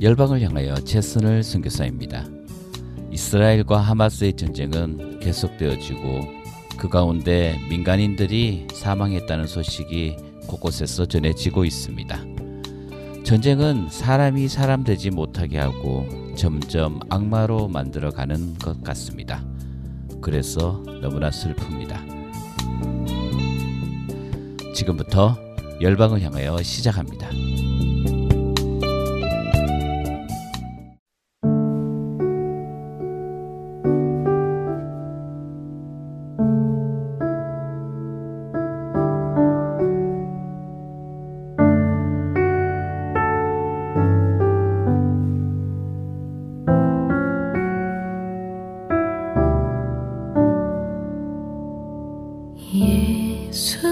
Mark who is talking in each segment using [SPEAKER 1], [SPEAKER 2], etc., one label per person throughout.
[SPEAKER 1] 열방을 향하여 최선을 선교사입니다. 이스라엘과 하마스의 전쟁은 계속되어지고 그 가운데 민간인들이 사망했다는 소식이 곳곳에서 전해지고 있습니다. 전쟁은 사람이 사람 되지 못하게 하고 점점 악마로 만들어가는 것 같습니다. 그래서 너무나 슬픕니다. 지금부터 열방을 향하여 시작합니다. Sự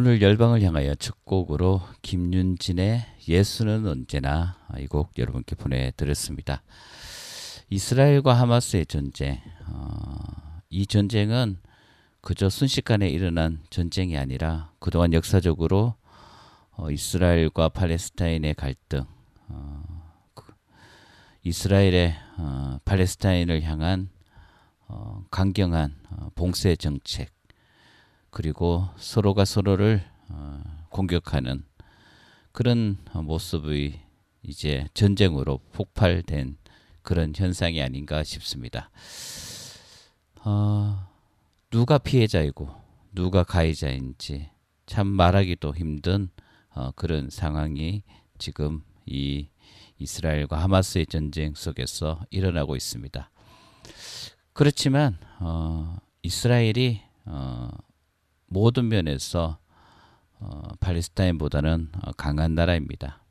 [SPEAKER 1] 오늘 열방을 향하여 첫 곡으로 김윤진의 예수는 언제나 이 곡 여러분께 보내드렸습니다.
[SPEAKER 2] 이스라엘과 하마스의 전쟁. 어, 이 전쟁은 그저 순식간에 일어난 전쟁이 아니라 그동안 역사적으로 어, 이스라엘과 팔레스타인의 갈등, 어, 그, 이스라엘의 어, 팔레스타인을 향한 어, 강경한 어, 봉쇄 정책, 그리고 서로가 서로를 어, 공격하는 그런 모습의 이제 전쟁으로 폭발된 그런 현상이 아닌가 싶습니다. 어, 누가 피해자이고 누가 가해자인지 참 말하기도 힘든 어, 그런 상황이 지금 이 이스라엘과 하마스의 전쟁 속에서 일어나고 있습니다. 그렇지만 어, 이스라엘이 어, 모든 면에서 어, 팔레스타인보다는 어, 강한 나라입니다.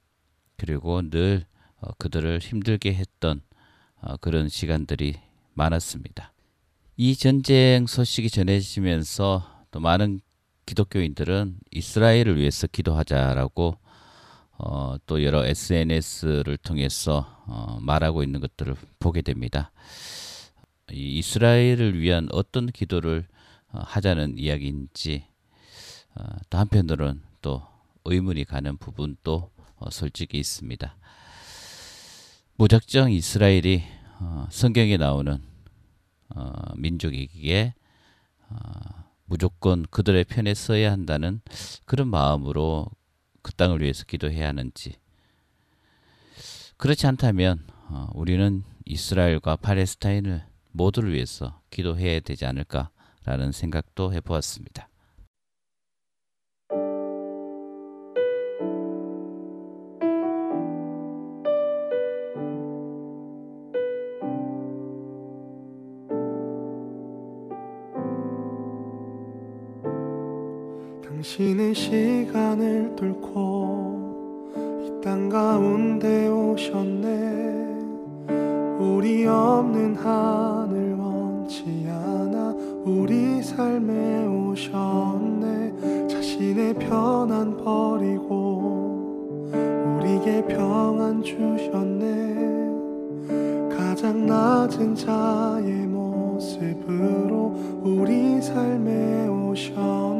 [SPEAKER 2] 그리고 늘 어, 그들을 힘들게 했던 어, 그런 시간들이 많았습니다. 이 전쟁 소식이 전해지면서 또 많은 기독교인들은 이스라엘을 위해서 기도하자라고 어, 또 여러 SNS를 통해서 어, 말하고 있는 것들을 보게 됩니다. 이 이스라엘을 위한 어떤 기도를 어, 하자는 이야기인지 어, 또 한편으로는 또 의문이 가는 부분도 어, 솔직히 있습니다. 무작정 이스라엘이 어, 성경에 나오는 어, 민족이기에 어, 무조건 그들의 편에 서야 한다는 그런 마음으로 그 땅을 위해서 기도해야 하는지 그렇지 않다면 어, 우리는 이스라엘과 팔레스타인을 모두를 위해서 기도해야 되지 않을까 라는 생각도 해보았습니다.
[SPEAKER 3] 당신의 시간을 뚫고 이 땅 가운데 오셨네 우리 없는 우리 삶에 오셨네. 자신의 편안 버리고 우리에게 평안 주셨네. 가장 낮은 자의 모습으로 우리 삶에 오셨네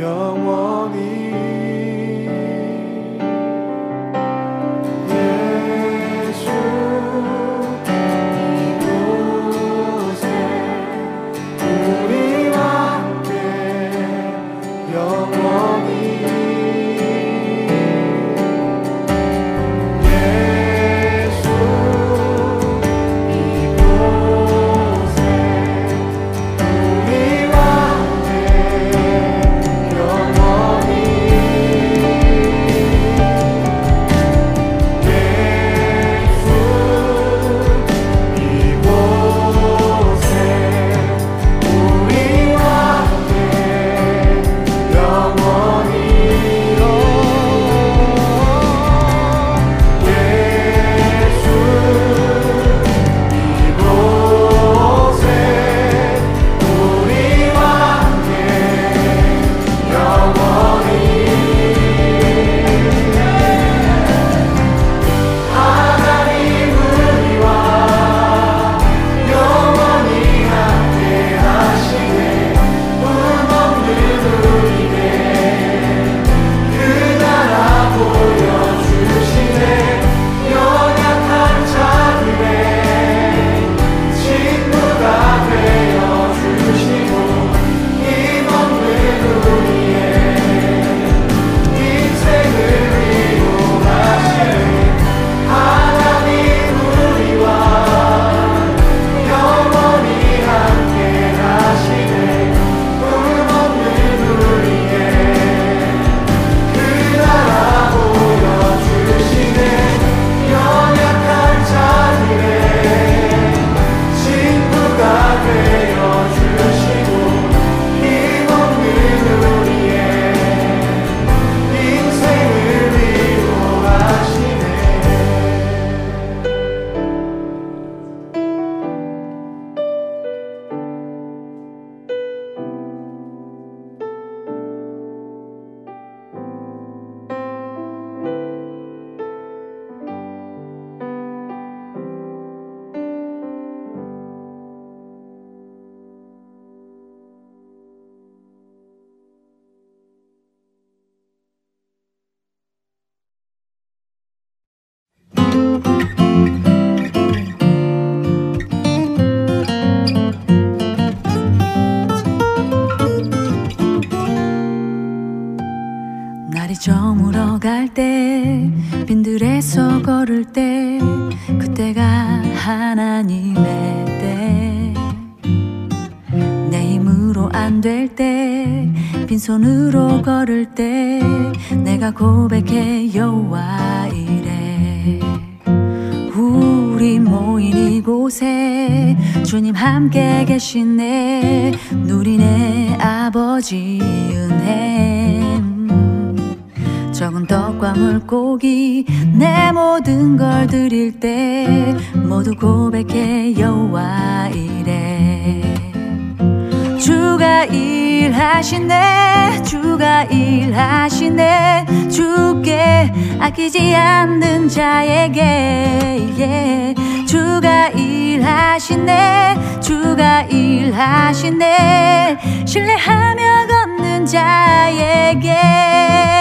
[SPEAKER 3] 영
[SPEAKER 4] 걸을 때 그때가 하나님의 때. 내 힘으로 안 될 때 빈손으로 걸을 때 내가 고백해 여호와 이래. 우리 모인 이곳에 주님 함께 계시네. 누리네 아버지 은혜 적은 떡과 물고기 내 모든 걸 드릴 때 모두 고백해 여호와 이래. 주가 일하시네 주가 일하시네. 주께 아끼지 않는 자에게 예. 주가 일하시네 주가 일하시네. 신뢰하며 걷는 자에게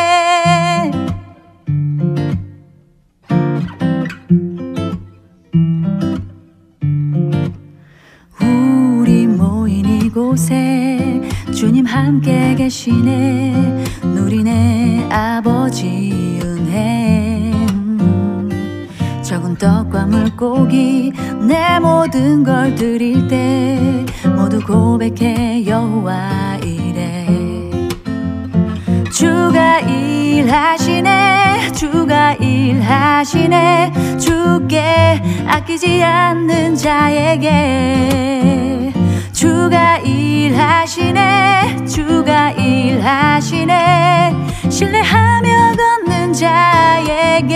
[SPEAKER 4] 함께 계시네. 누리네 아버지 은혜. 적은 떡과 물고기 내 모든 걸 드릴 때 모두 고백해 여호와 이래. 주가 일하시네 주가 일하시네. 주께 아끼지 않는 자에게 주가 일하시네 주가 일하시네. 신뢰하며 걷는 자에게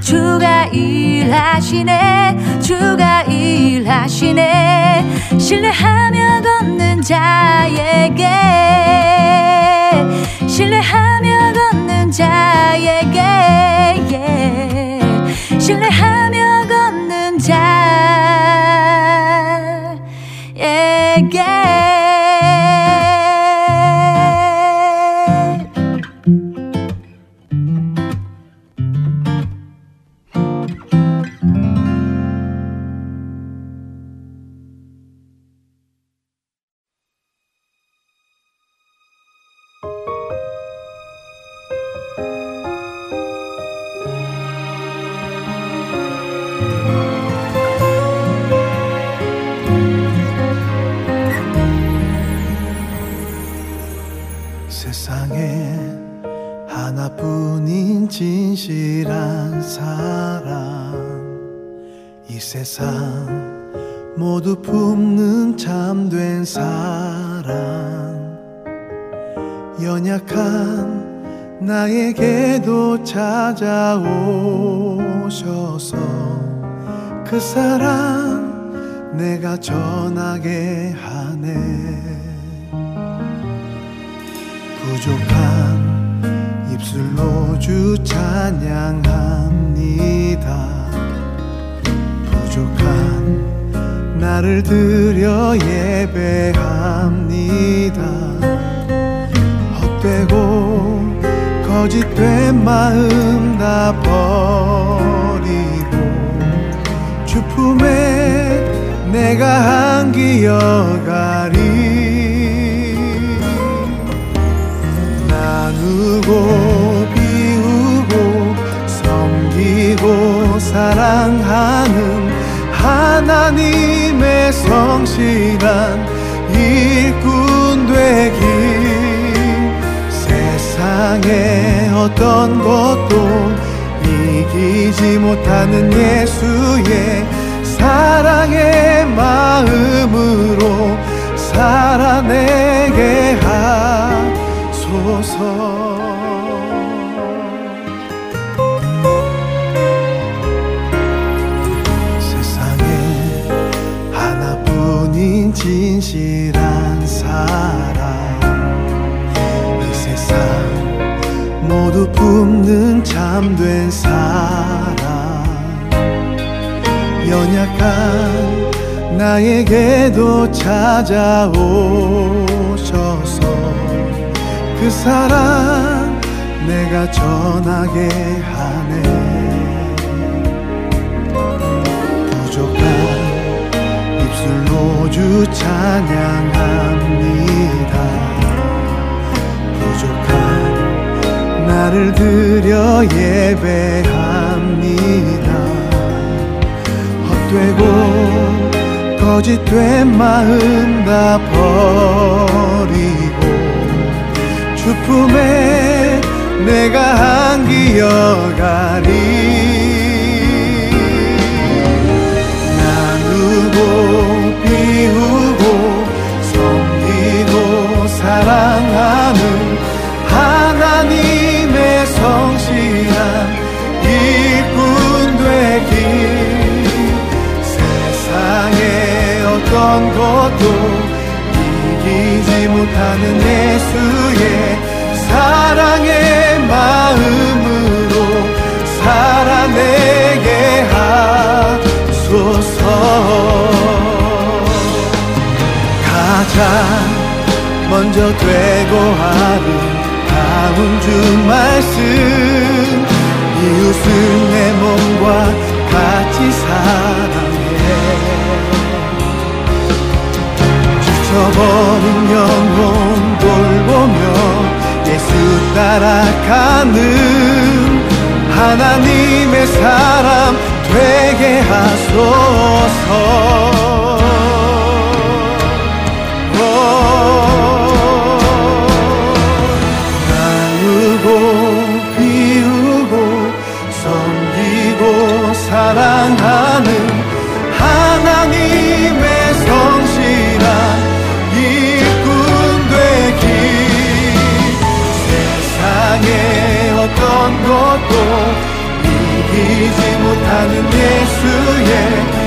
[SPEAKER 4] 주가 일하시네 주가 일하시네 신뢰하며 걷는 자에게 신뢰하며 걷는 자에게 예.
[SPEAKER 3] 나누고 비우고 섬기고 사랑하는 하나님의 성실한 일꾼 되기. 세상의 어떤 것도 이기지 못하는 예수의 사랑의 마음으로 살아내게 하 소서. 세상에 하나뿐인 진실한 사랑. 이 세상 모두 품는 참된 사랑. 연약한 나에게도 찾아오셔서 그 사랑 내가 전하게 하네. 부족한 입술로 주 찬양합니다. 부족한 나를 드려 예배합니다. 헛되고 거짓된 마음 다주 품에 내가 안기어가리. 나누고 비우고 섬기고 사랑하는 하나님의 성실한 일꾼 되길. 세상의 어떤 것도 이기지 못하는 예수의 사랑의 마음으로 살아내게 하소서. 가장 먼저 되고 아름다운 주 말씀 이웃은 내 몸과 같이 사랑해. 지쳐버린 영혼 돌보며 예수 따라가는 하나님의 사람 되게 하소서 이기지 못하는 예수의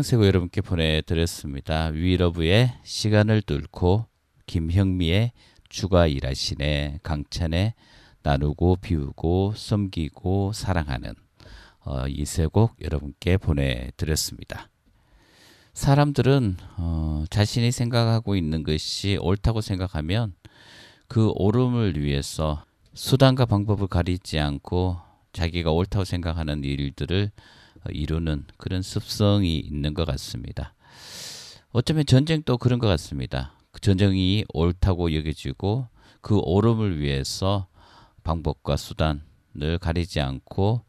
[SPEAKER 2] 찬양세고 여러분께 보내드렸습니다. 위러브의 시간을 뚫고 김형미의 주가 일하시네 강찬의 나누고 비우고 섬기고 사랑하는 어, 이세 곡 여러분께 보내드렸습니다. 사람들은 어, 자신이 생각하고 있는 것이 옳다고 생각하면 그 옳음을 위해서 수단과 방법을 가리지 않고 자기가 옳다고 생각하는 일들을 어, 이루는 그런 습성이 있는 것 같습니다. 어쩌면 전쟁도 그런 것 같습니다. 그 전쟁이 옳다고 여겨지고 그 옳음을 위해서 방법과 수단을 가리지 않고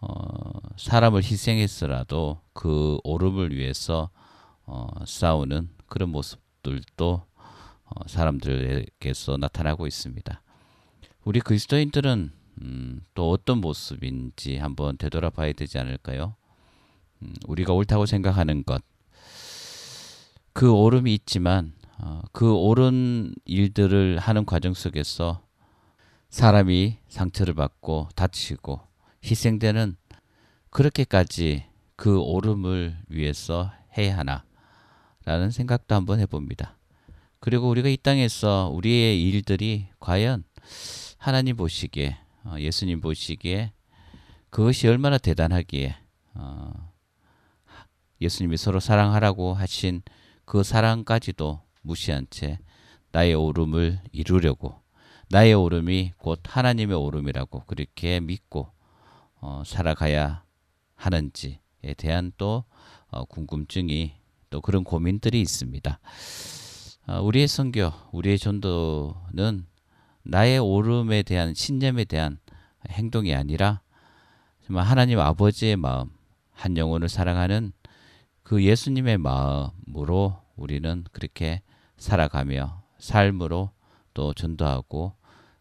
[SPEAKER 2] 어, 사람을 희생했으라도 그 옳음을 위해서 어, 싸우는 그런 모습들도 어, 사람들에게서 나타나고 있습니다. 우리 그리스도인들은 음, 또 어떤 모습인지 한번 되돌아봐야 되지 않을까요? 음, 우리가 옳다고 생각하는 것, 그 옳음이 있지만 어, 그 옳은 일들을 하는 과정 속에서 사람이 상처를 받고 다치고 희생되는 그렇게까지 그 오름을 위해서 해야 하나라는 생각도 한번 해봅니다. 그리고 우리가 이 땅에서 우리의 일들이 과연 하나님 보시기에 어, 예수님 보시기에 그것이 얼마나 대단하기에 어, 예수님이 서로 사랑하라고 하신 그 사랑까지도 무시한 채 나의 오름을 이루려고 나의 오름이 곧 하나님의 오름이라고 그렇게 믿고 어, 살아가야 하는지에 대한 또 어, 궁금증이 또 그런 고민들이 있습니다. 어, 우리의 선교, 우리의 전도는 나의 오름에 대한 신념에 대한 행동이 아니라 정말 하나님 아버지의 마음, 한 영혼을 사랑하는 그 예수님의 마음으로 우리는 그렇게 살아가며 삶으로 또 전도하고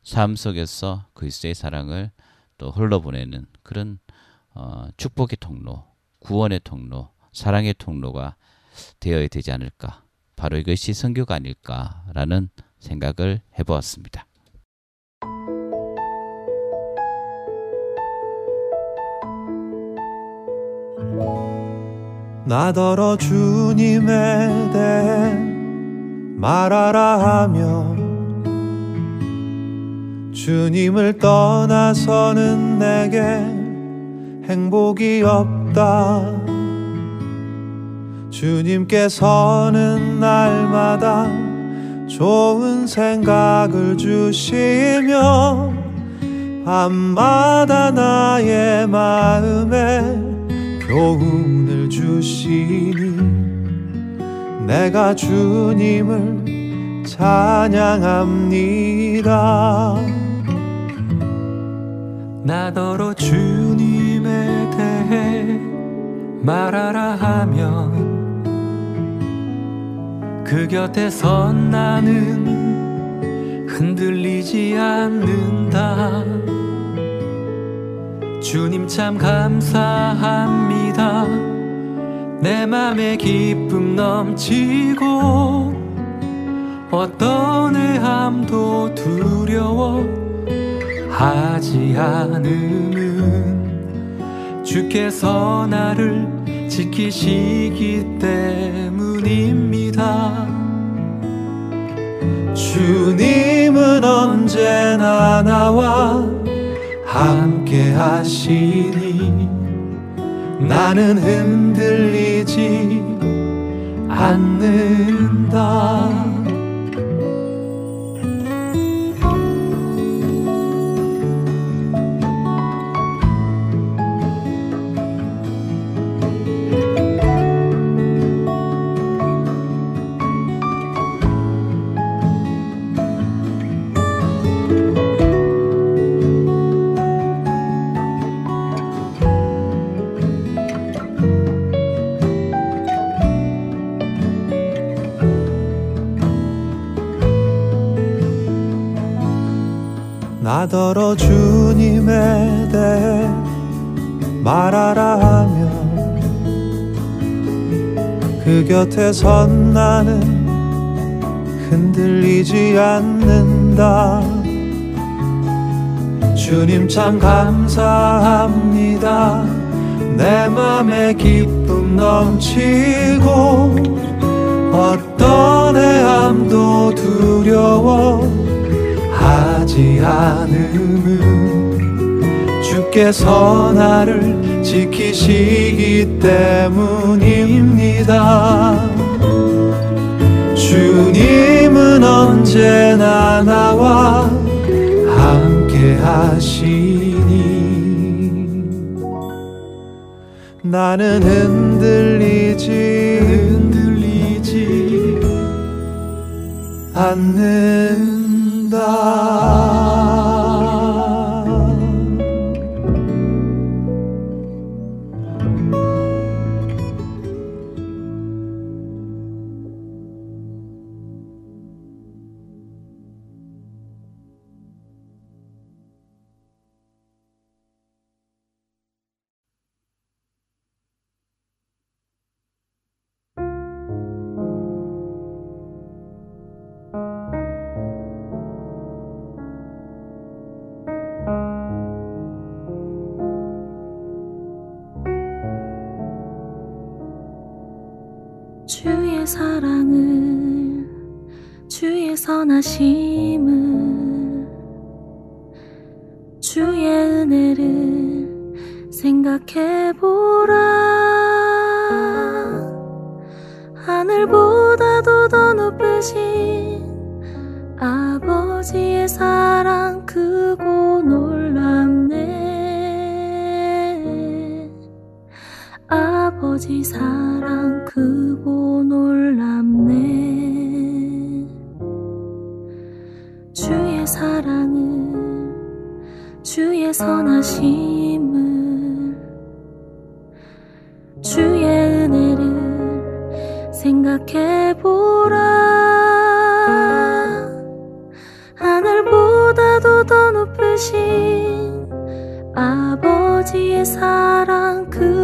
[SPEAKER 2] 삶 속에서 그리스도의 사랑을 또 흘러보내는 그런 어, 축복의 통로, 구원의 통로, 사랑의 통로가 되어야 되지 않을까. 바로 이것이 선교가 아닐까라는 생각을 해보았습니다.
[SPEAKER 3] 나더러 주님에 대해 말하라 하며 주님을 떠나서는 내게 행복이 없다. 주님께서는 날마다 좋은 생각을 주시며 밤마다 나의 마음에 교훈을 주시니 내가 주님을 찬양합니다.
[SPEAKER 5] 나더러 주님에 대해 말하라 하면 그 곁에 선 나는 흔들리지 않는다. 주님 참 감사합니다. 내 맘에 기쁨 넘치고 어떤 애함도 두려워 하지 않음은 주께서 나를 지키시기 때문입니다.
[SPEAKER 3] 주님은 언제나 나와 함께 하시니 나는 흔들리지 않는다. 주님에 대해 말하라 하면 그 곁에 선 나는 흔들리지 않는다. 주님 참 감사합니다. 내 맘에 기쁨 넘치고 어떤 하지 않음은 주께서 나를 지키시기 때문입니다. 주님은 언제나 나와 함께 하시니 나는 흔들리지 흔들리지 않는 다.
[SPEAKER 1] 주의 선하심을 주의 은혜를 생각해보라. 하늘보다도 더 높으신 아버지의 사랑 그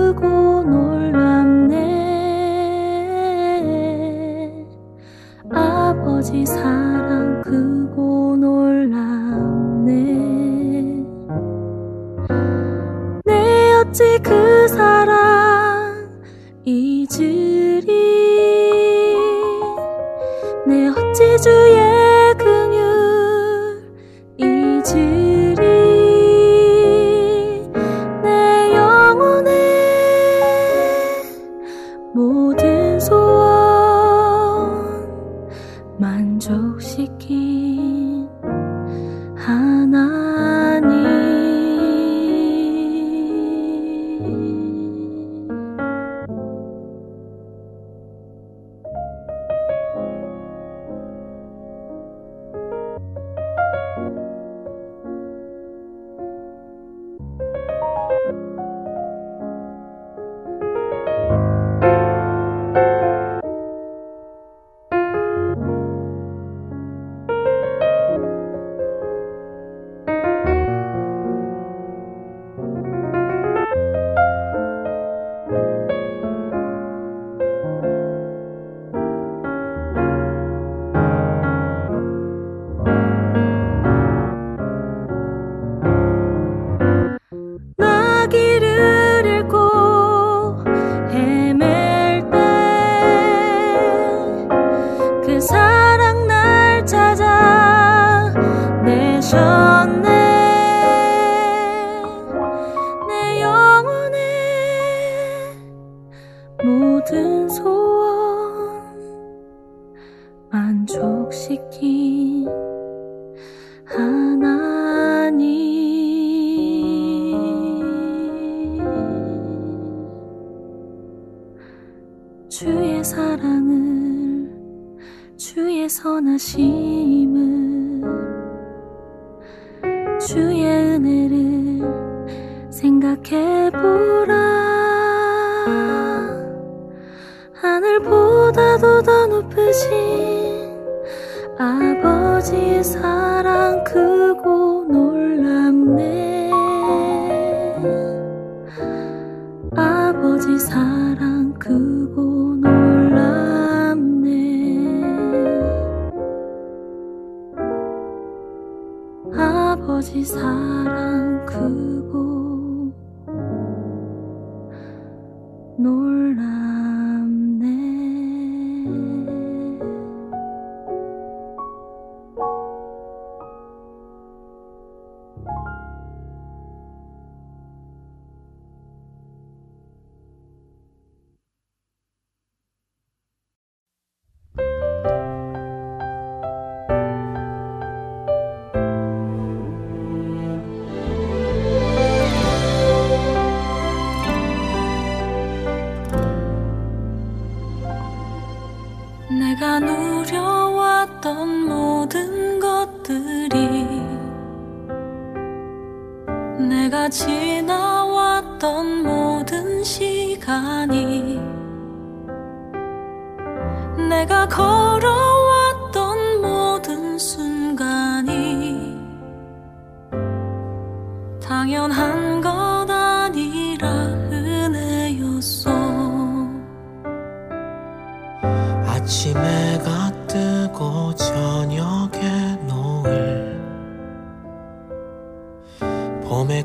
[SPEAKER 1] 내가 지나왔던 모든 시간이 내가 걸어왔던 모든 순간이 당연한 것 아니라 은혜였어.
[SPEAKER 6] 아침에 가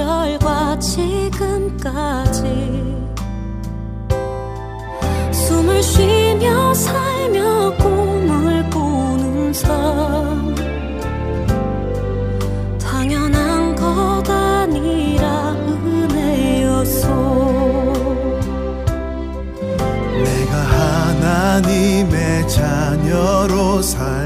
[SPEAKER 7] 시절과 지금까지. 숨을 쉬며 살며 꿈을 꾸는 삶. 당연한 것 아니라 은혜였소.
[SPEAKER 3] 내가 하나님의 자녀로 살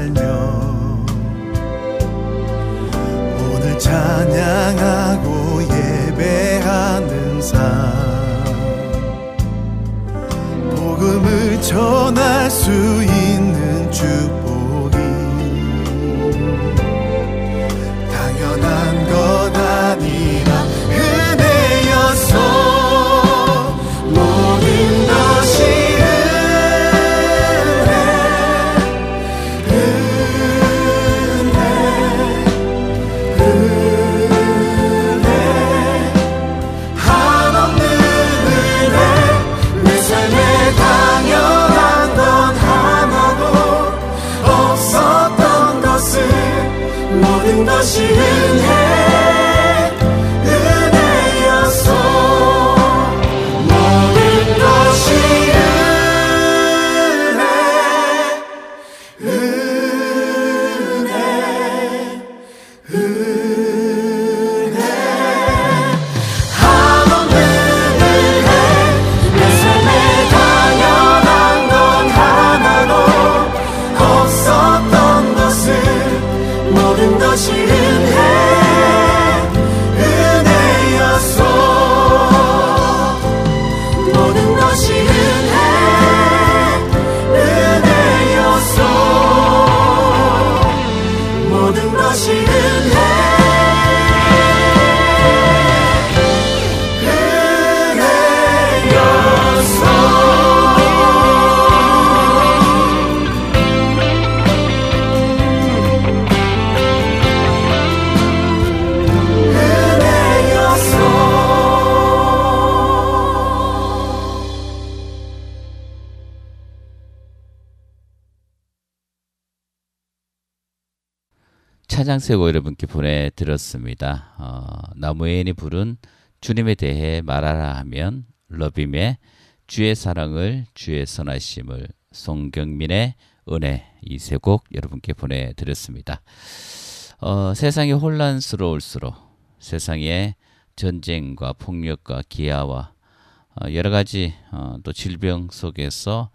[SPEAKER 3] 모든
[SPEAKER 2] 세고 여러분께 보내드렸습니다. 어, 나무예인이 부른 주님에 대해 말하라 하면 러빔의 주의 사랑을 주의 선하심을 송경민의 은혜 이 세 곡 여러분께 보내드렸습니다. 어, 세상이 혼란스러울수록 세상의 전쟁과 폭력과 기아와 어, 여러 가지 어, 또 질병 속에서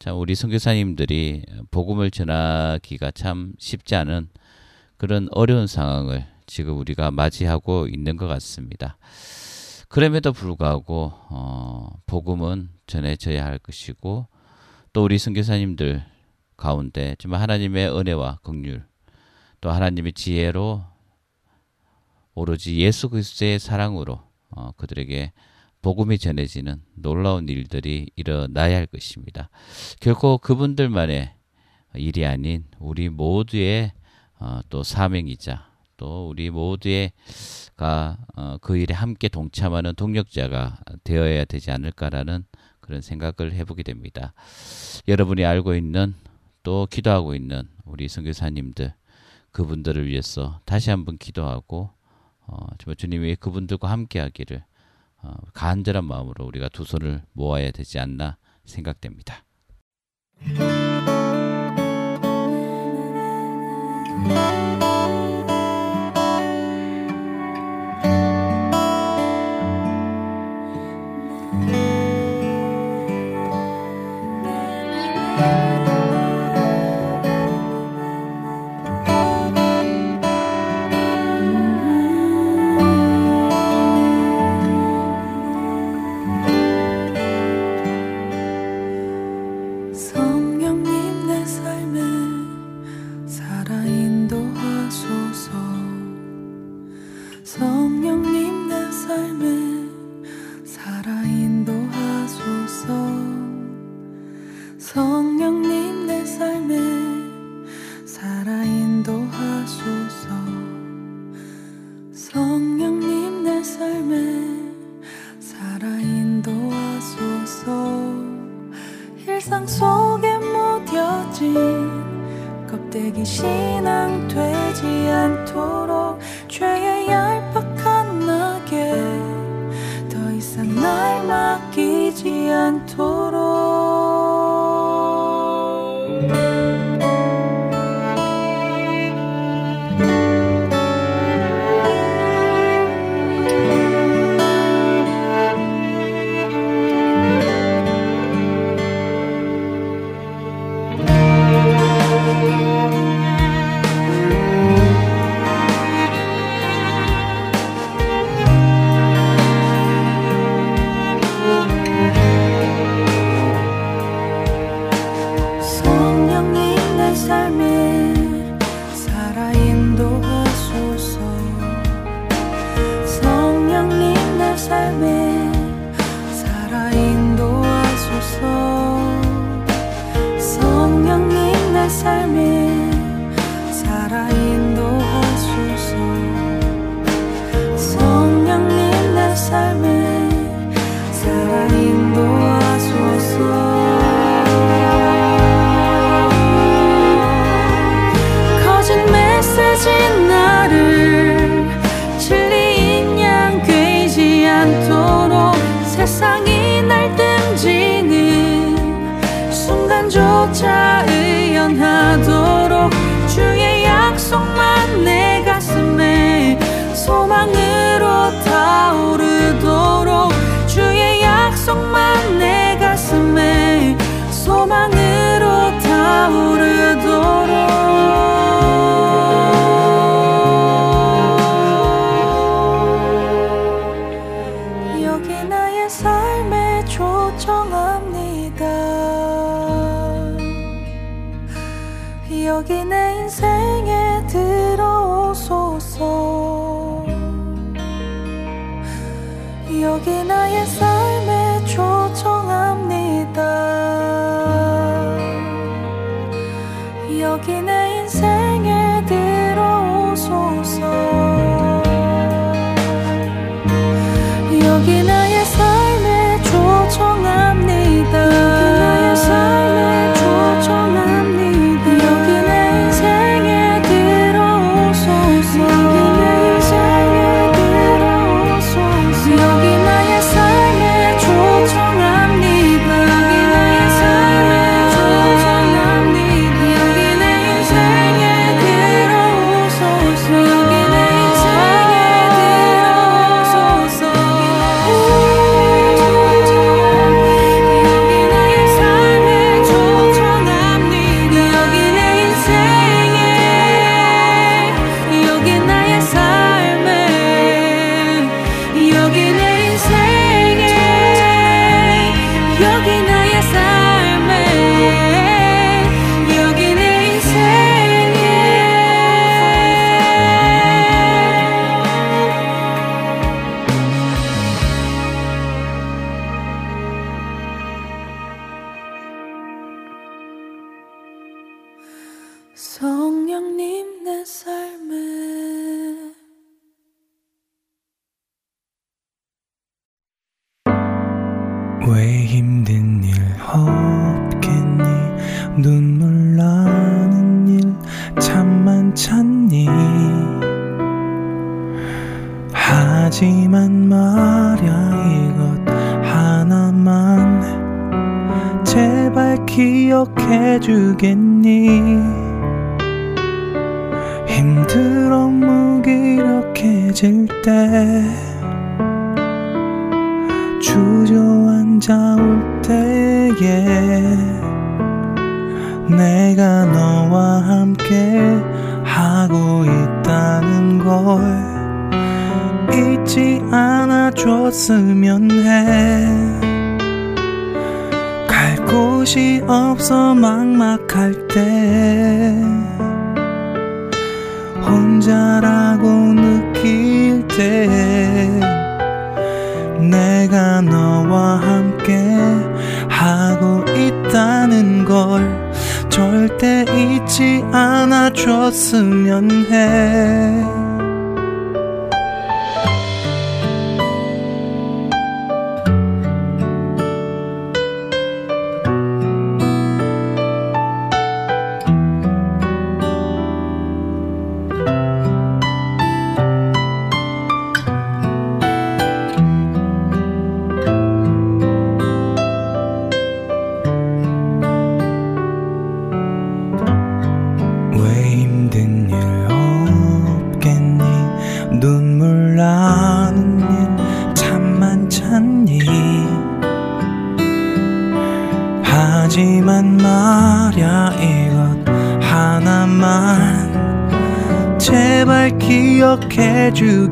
[SPEAKER 2] 참 우리 선교사님들이 복음을 전하기가 참 쉽지 않은 그런 어려운 상황을 지금 우리가 맞이하고 있는 것 같습니다. 그럼에도 불구하고 어, 복음은 전해져야 할 것이고 또 우리 선교사님들 가운데 정말 하나님의 은혜와 긍휼 또 하나님의 지혜로 오로지 예수 그리스도의 사랑으로 어, 그들에게 복음이 전해지는 놀라운 일들이 일어나야 할 것입니다. 결코 그분들만의 일이 아닌 우리 모두의 어, 또 사명이자 또 우리 모두의가 어, 그 일에 함께 동참하는 동력자가 되어야 되지 않을까라는 그런 생각을 해보게 됩니다. 여러분이 알고 있는 또 기도하고 있는 우리 선교사님들 그분들을 위해서 다시 한번 기도하고 어, 주님이 그분들과 함께하기를 어, 간절한 마음으로 우리가 두 손을 모아야 되지 않나 생각됩니다.
[SPEAKER 1] 성령
[SPEAKER 5] 주저앉아 올 때에 내가 너와 함께 하고 있다는 걸 잊지 않아 줬으면 해. 갈 곳이 없어 막막할 때 혼자라고 느낄 때 내가 너와 함께 하고 있다는 걸 절대 잊지 않아 줬으면 해.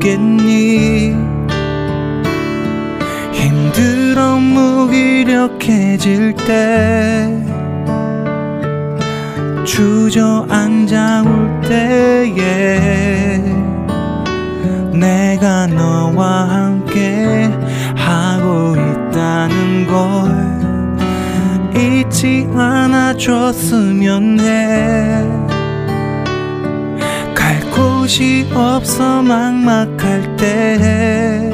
[SPEAKER 5] 기 곳이 없어 막막할 때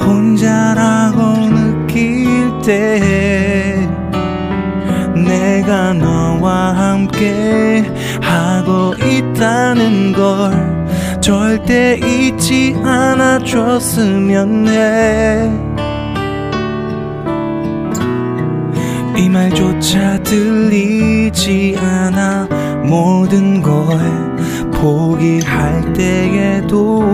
[SPEAKER 5] 혼자라고 느낄 때 내가 너와 함께 하고 있다는 걸 절대 잊지 않아 줬으면 해. 이 말조차 들리지 않아 모든 걸 포기할 때에도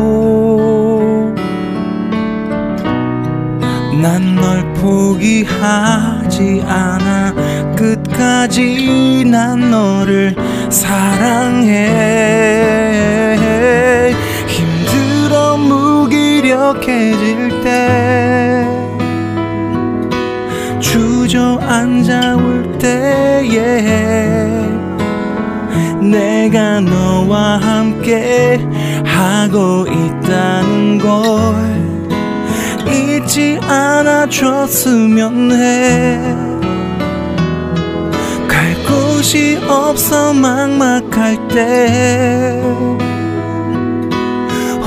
[SPEAKER 5] 난 널 포기하지 않아. 끝까지 난 너를 사랑해. 힘들어 무기력해질 때 주저앉아 올 때에 내가 너와 함께 하고 있다는 걸 잊지 않아 줬으면 해. 갈 곳이 없어 막막할 때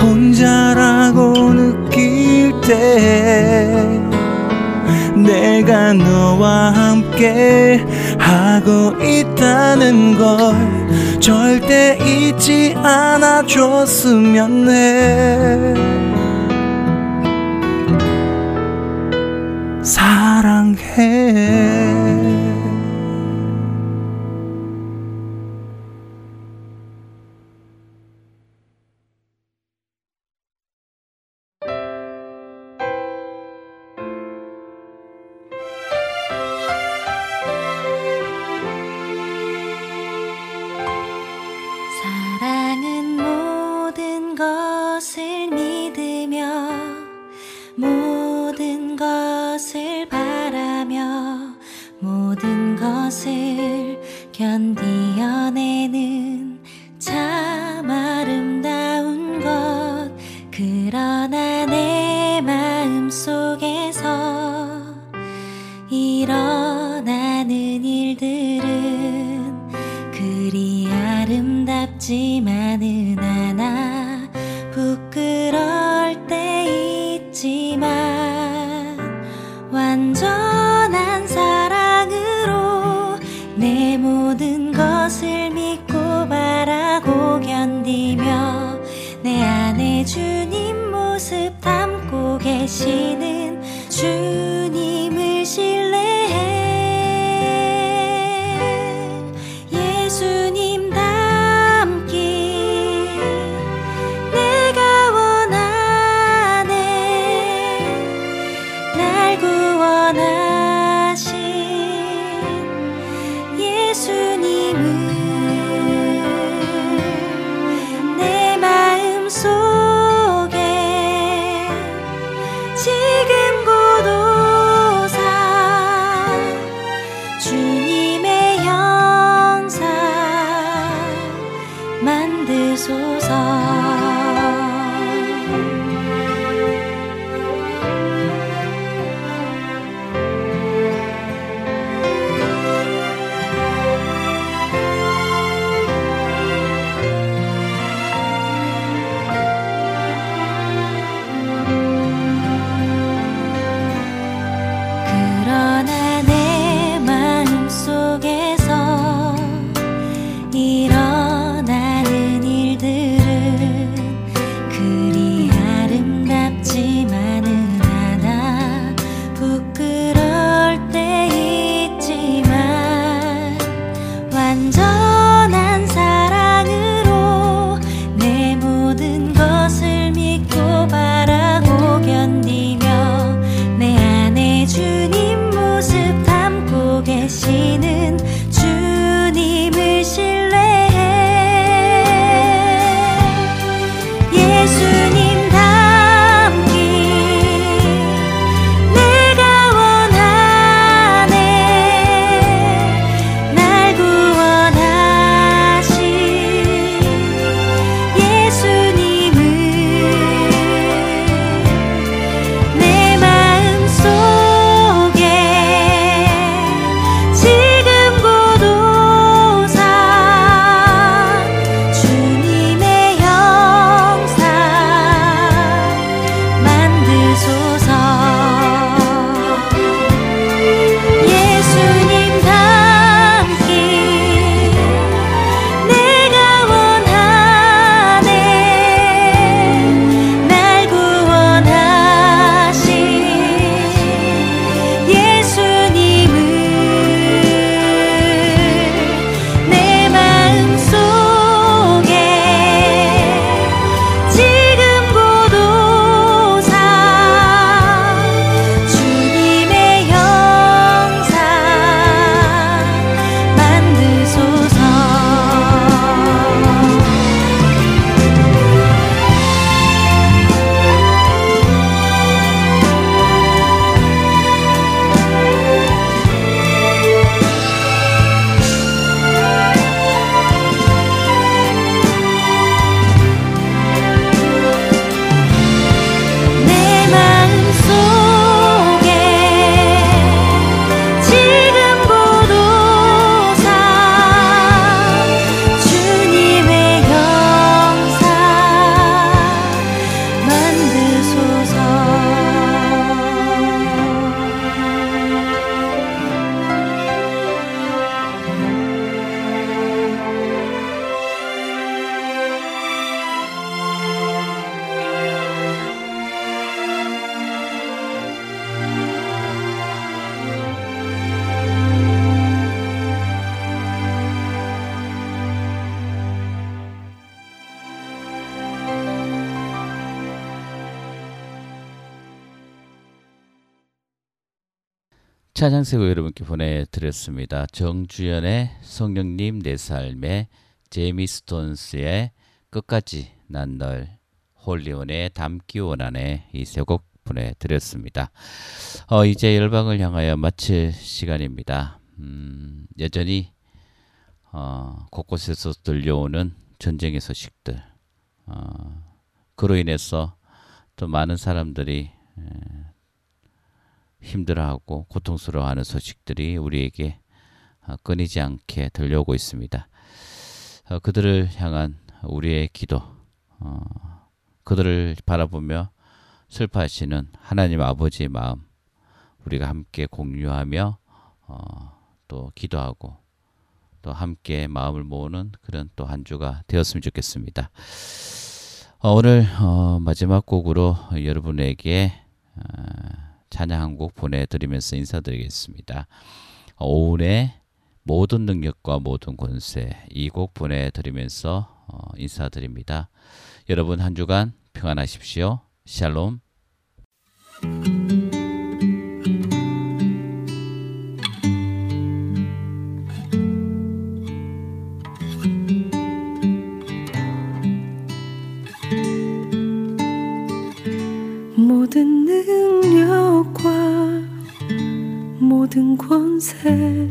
[SPEAKER 5] 혼자라고 느낄 때 내가 너와 함께 하고 있다는 걸 절대 잊지 않아 줬으면 해. 사랑해.
[SPEAKER 2] 찬양세고 여러분께 보내드렸습니다. 정주연의 성령님 내 삶의 제미 스톤스의 끝까지 난 널 홀리온의 담기 원하네 이세곡 보내드렸습니다. 어, 이제 열방을 향하여 마칠 시간입니다. 음, 여전히 어, 곳곳에서 들려오는 전쟁의 소식들 어, 그로 인해서 또 많은 사람들이 에, 힘들어하고 고통스러워하는 소식들이 우리에게 어, 끊이지 않게 들려오고 있습니다. 어, 그들을 향한 우리의 기도, 어, 그들을 바라보며 슬퍼하시는 하나님 아버지의 마음, 우리가 함께 공유하며 어, 또 기도하고 또 함께 마음을 모으는 그런 또 한 주가 되었으면 좋겠습니다. 어, 오늘 어, 마지막 곡으로 여러분에게 어, 찬양 한 곡 보내드리면서 인사드리겠습니다. 오은의 모든 능력과 모든 권세 이 곡 보내드리면서 어, 인사드립니다. 여러분 한 주간 평안하십시오. 샬롬.
[SPEAKER 1] 모든 권세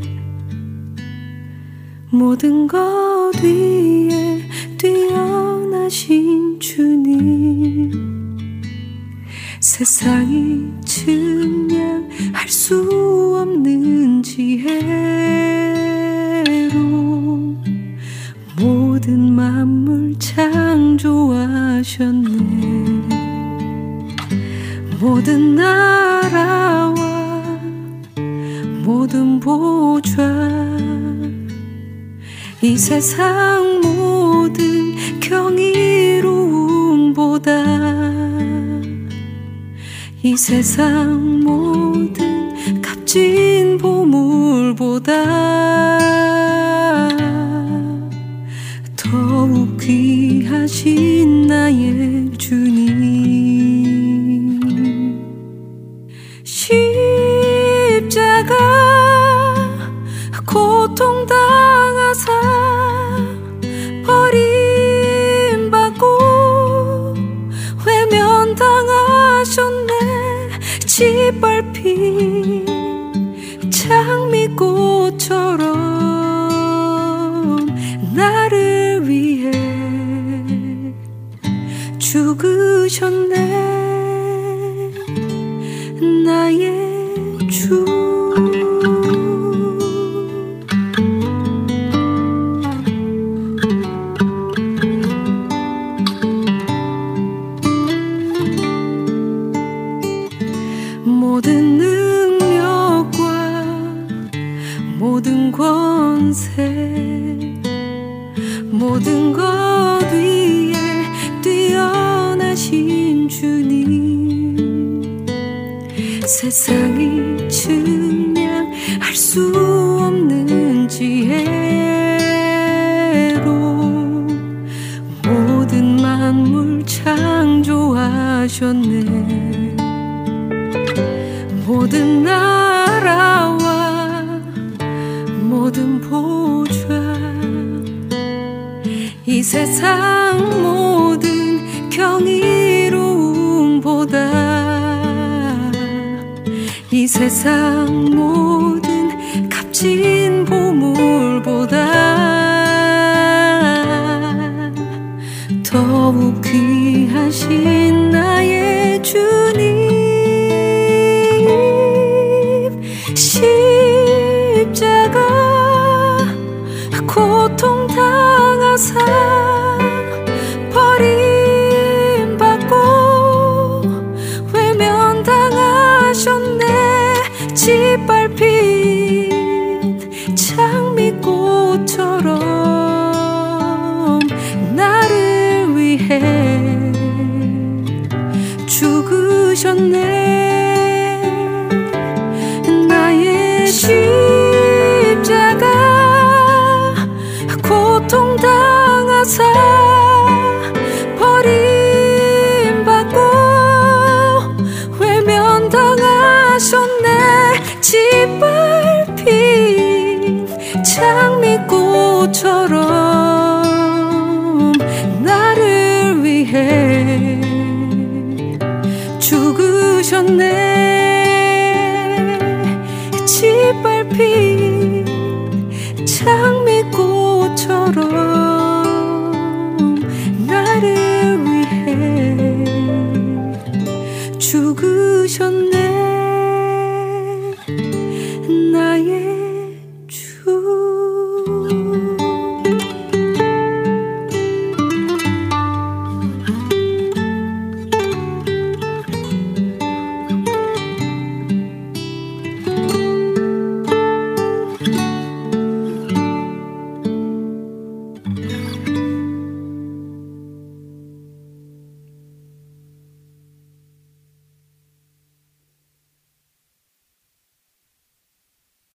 [SPEAKER 1] 모든 것 위에 뛰어나신 주님. 세상이 증량할 수 없는 지혜로 모든 만물 창조하셨네. 모든 나라와 모든 보좌. 이 세상 모든 경이로움보다 이 세상 모든 값진 보물보다 더욱 귀하신